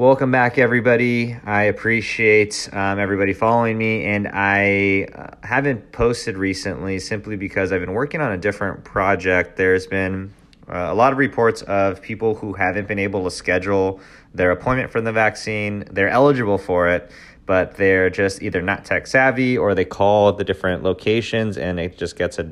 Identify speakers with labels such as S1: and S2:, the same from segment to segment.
S1: Welcome back, everybody. I appreciate um, everybody following me, and I uh, haven't posted recently simply because I've been working on a different project. There's been uh, a lot of reports of people who haven't been able to schedule their appointment for the vaccine. They're eligible for it, but they're just either not tech savvy or they call the different locations and it just gets a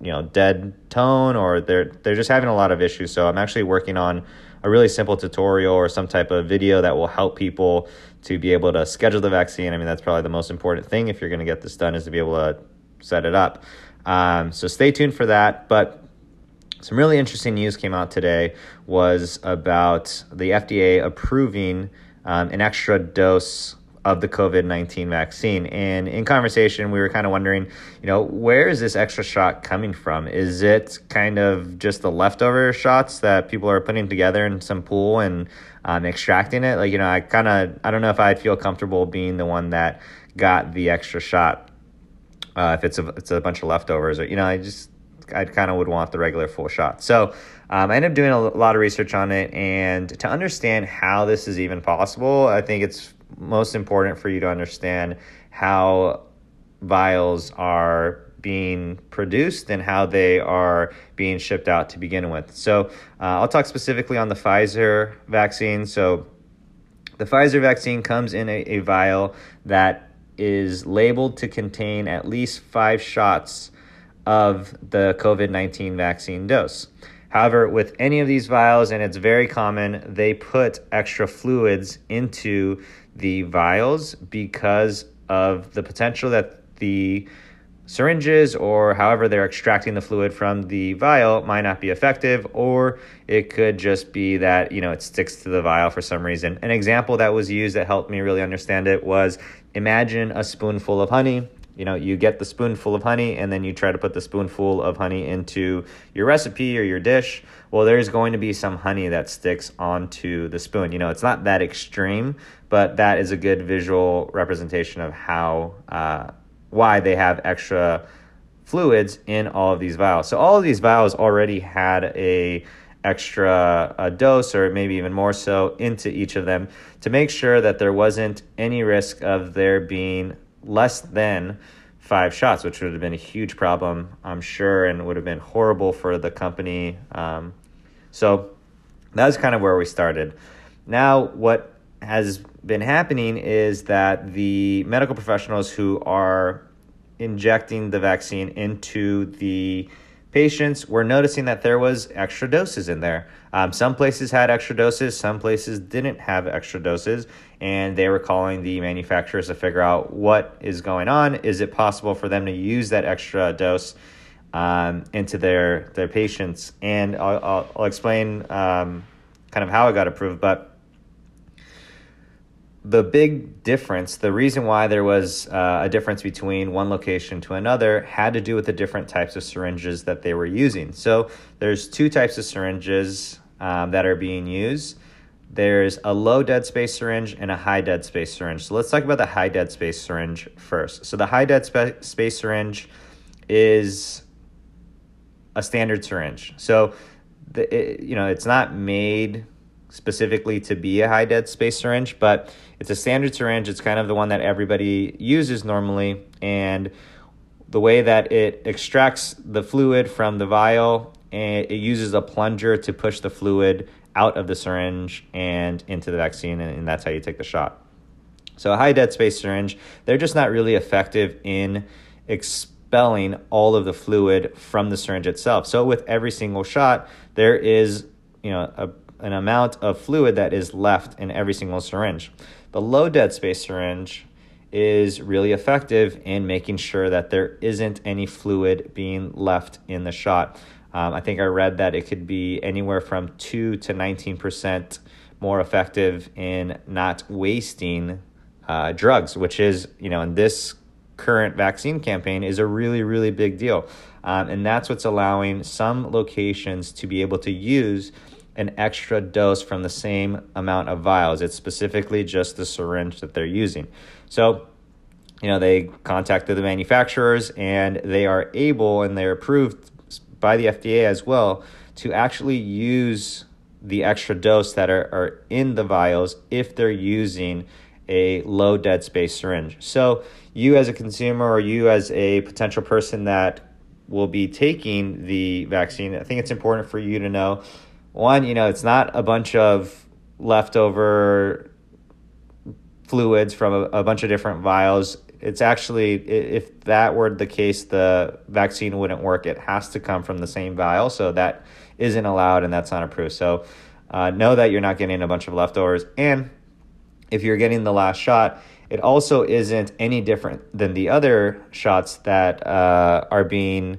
S1: you know dead tone or they're they're just having a lot of issues. So I'm actually working on a really simple tutorial or some type of video that will help people to be able to schedule the vaccine. I mean, that's probably the most important thing if you're going to get this done is to be able to set it up. Um, so stay tuned for that. But some really interesting news came out today was about the FDA approving um, an extra dose of the COVID 19 vaccine. And in conversation, we were kind of wondering, you know, where is this extra shot coming from? Is it kind of just the leftover shots that people are putting together in some pool and um, extracting it? Like, you know, I kind of, I don't know if I'd feel comfortable being the one that got the extra shot. Uh, if it's a, it's a bunch of leftovers or, you know, I just, I kind of would want the regular full shot. So um, I ended up doing a lot of research on it, and to understand how this is even possible, I think it's most important for you to understand how vials are being produced and how they are being shipped out to begin with. So, uh, I'll talk specifically on the Pfizer vaccine. So, the Pfizer vaccine comes in a, a vial that is labeled to contain at least five shots of the COVID 19 vaccine dose. However, with any of these vials, and it's very common, they put extra fluids into the vials because of the potential that the syringes or however they're extracting the fluid from the vial might not be effective or it could just be that you know it sticks to the vial for some reason. An example that was used that helped me really understand it was imagine a spoonful of honey you know you get the spoonful of honey and then you try to put the spoonful of honey into your recipe or your dish. Well there's going to be some honey that sticks onto the spoon. You know it's not that extreme but that is a good visual representation of how uh, why they have extra fluids in all of these vials. So all of these vials already had a extra a dose or maybe even more so into each of them to make sure that there wasn't any risk of there being less than five shots, which would have been a huge problem, I'm sure, and would have been horrible for the company. Um, so that's kind of where we started. Now, what has been happening is that the medical professionals who are injecting the vaccine into the patients were noticing that there was extra doses in there. Um, some places had extra doses, some places didn't have extra doses, and they were calling the manufacturers to figure out what is going on. Is it possible for them to use that extra dose um, into their their patients? And I'll, I'll, I'll explain um, kind of how it got approved, but the big difference, the reason why there was uh, a difference between one location to another had to do with the different types of syringes that they were using. So there's two types of syringes um, that are being used. There's a low dead space syringe and a high dead space syringe. So let's talk about the high dead space syringe first. So the high dead space syringe is a standard syringe. So the, it, you know it's not made specifically to be a high dead space syringe, but it's a standard syringe. It's kind of the one that everybody uses normally. And the way that it extracts the fluid from the vial, and it uses a plunger to push the fluid out of the syringe and into the vaccine, and, that's how you take the shot. So, a high dead space syringe, they're just not really effective in expelling all of the fluid from the syringe itself. So, with every single shot, there is you know a an amount of fluid that is left in every single syringe. The low dead space syringe is really effective in making sure that there isn't any fluid being left in the shot. Um, I think I read that it could be anywhere from 2 to 19% more effective in not wasting uh, drugs, which is, you know, in this current vaccine campaign is a really, really big deal. Um, and that's what's allowing some locations to be able to use an extra dose from the same amount of vials. It's specifically just the syringe that they're using. So, you know, they contacted the manufacturers and they are able and they're approved by the FDA as well to actually use the extra dose that are, are in the vials if they're using a low dead space syringe. So, you as a consumer or you as a potential person that will be taking the vaccine, I think it's important for you to know one, you know, it's not a bunch of leftover fluids from a, a bunch of different vials. It's actually, if that were the case, the vaccine wouldn't work. It has to come from the same vial. So that isn't allowed and that's not approved. So uh, know that you're not getting a bunch of leftovers. And if you're getting the last shot, it also isn't any different than the other shots that uh, are being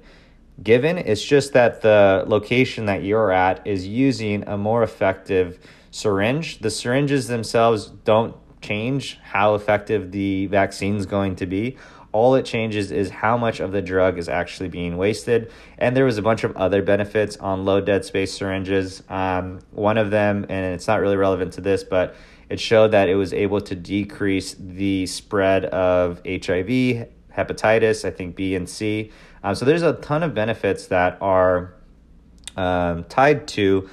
S1: given. It's just that the location that you're at is using a more effective syringe. The syringes themselves don't change how effective the vaccine is going to be. All it changes is how much of the drug is actually being wasted. And there was a bunch of other benefits on low dead space syringes. Um, one of them, and it's not really relevant to this, but it showed that it was able to decrease the spread of HIV, hepatitis, I think B and C. Um, so there's a ton of benefits that are um, tied to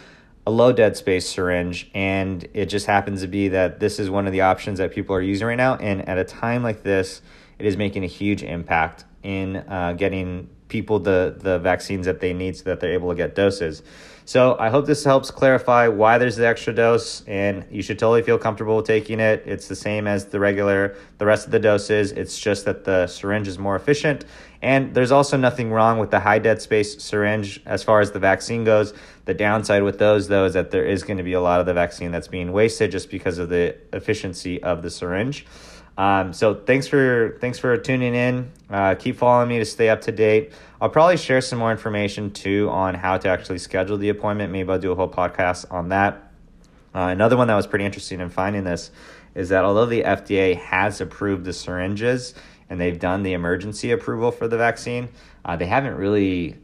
S1: a low dead space syringe, and it just happens to be that this is one of the options that people are using right now. And at a time like this, it is making a huge impact in uh, getting people the the vaccines that they need so that they're able to get doses. So I hope this helps clarify why there's the extra dose, and you should totally feel comfortable taking it. It's the same as the regular, the rest of the doses. It's just that the syringe is more efficient, and there's also nothing wrong with the high dead space syringe as far as the vaccine goes. The downside with those, though, is that there is going to be a lot of the vaccine that's being wasted just because of the efficiency of the syringe. Um, so thanks for thanks for tuning in. Uh, keep following me to stay up to date. I'll probably share some more information too on how to actually schedule the appointment. Maybe I'll do a whole podcast on that. Uh, another one that was pretty interesting in finding this is that although the FDA has approved the syringes and they've done the emergency approval for the vaccine, uh, they haven't really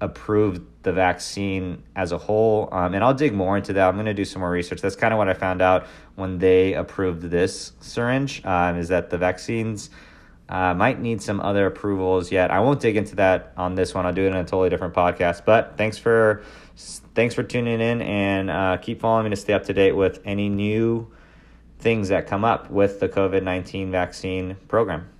S1: approved the vaccine as a whole. Um, and I'll dig more into that. I'm going to do some more research. That's kind of what I found out when they approved this syringe, um, is that the vaccines uh, might need some other approvals yet. I won't dig into that on this one. I'll do it in a totally different podcast. But thanks for thanks for tuning in and uh, keep following me to stay up to date with any new things that come up with the COVID 19 vaccine program.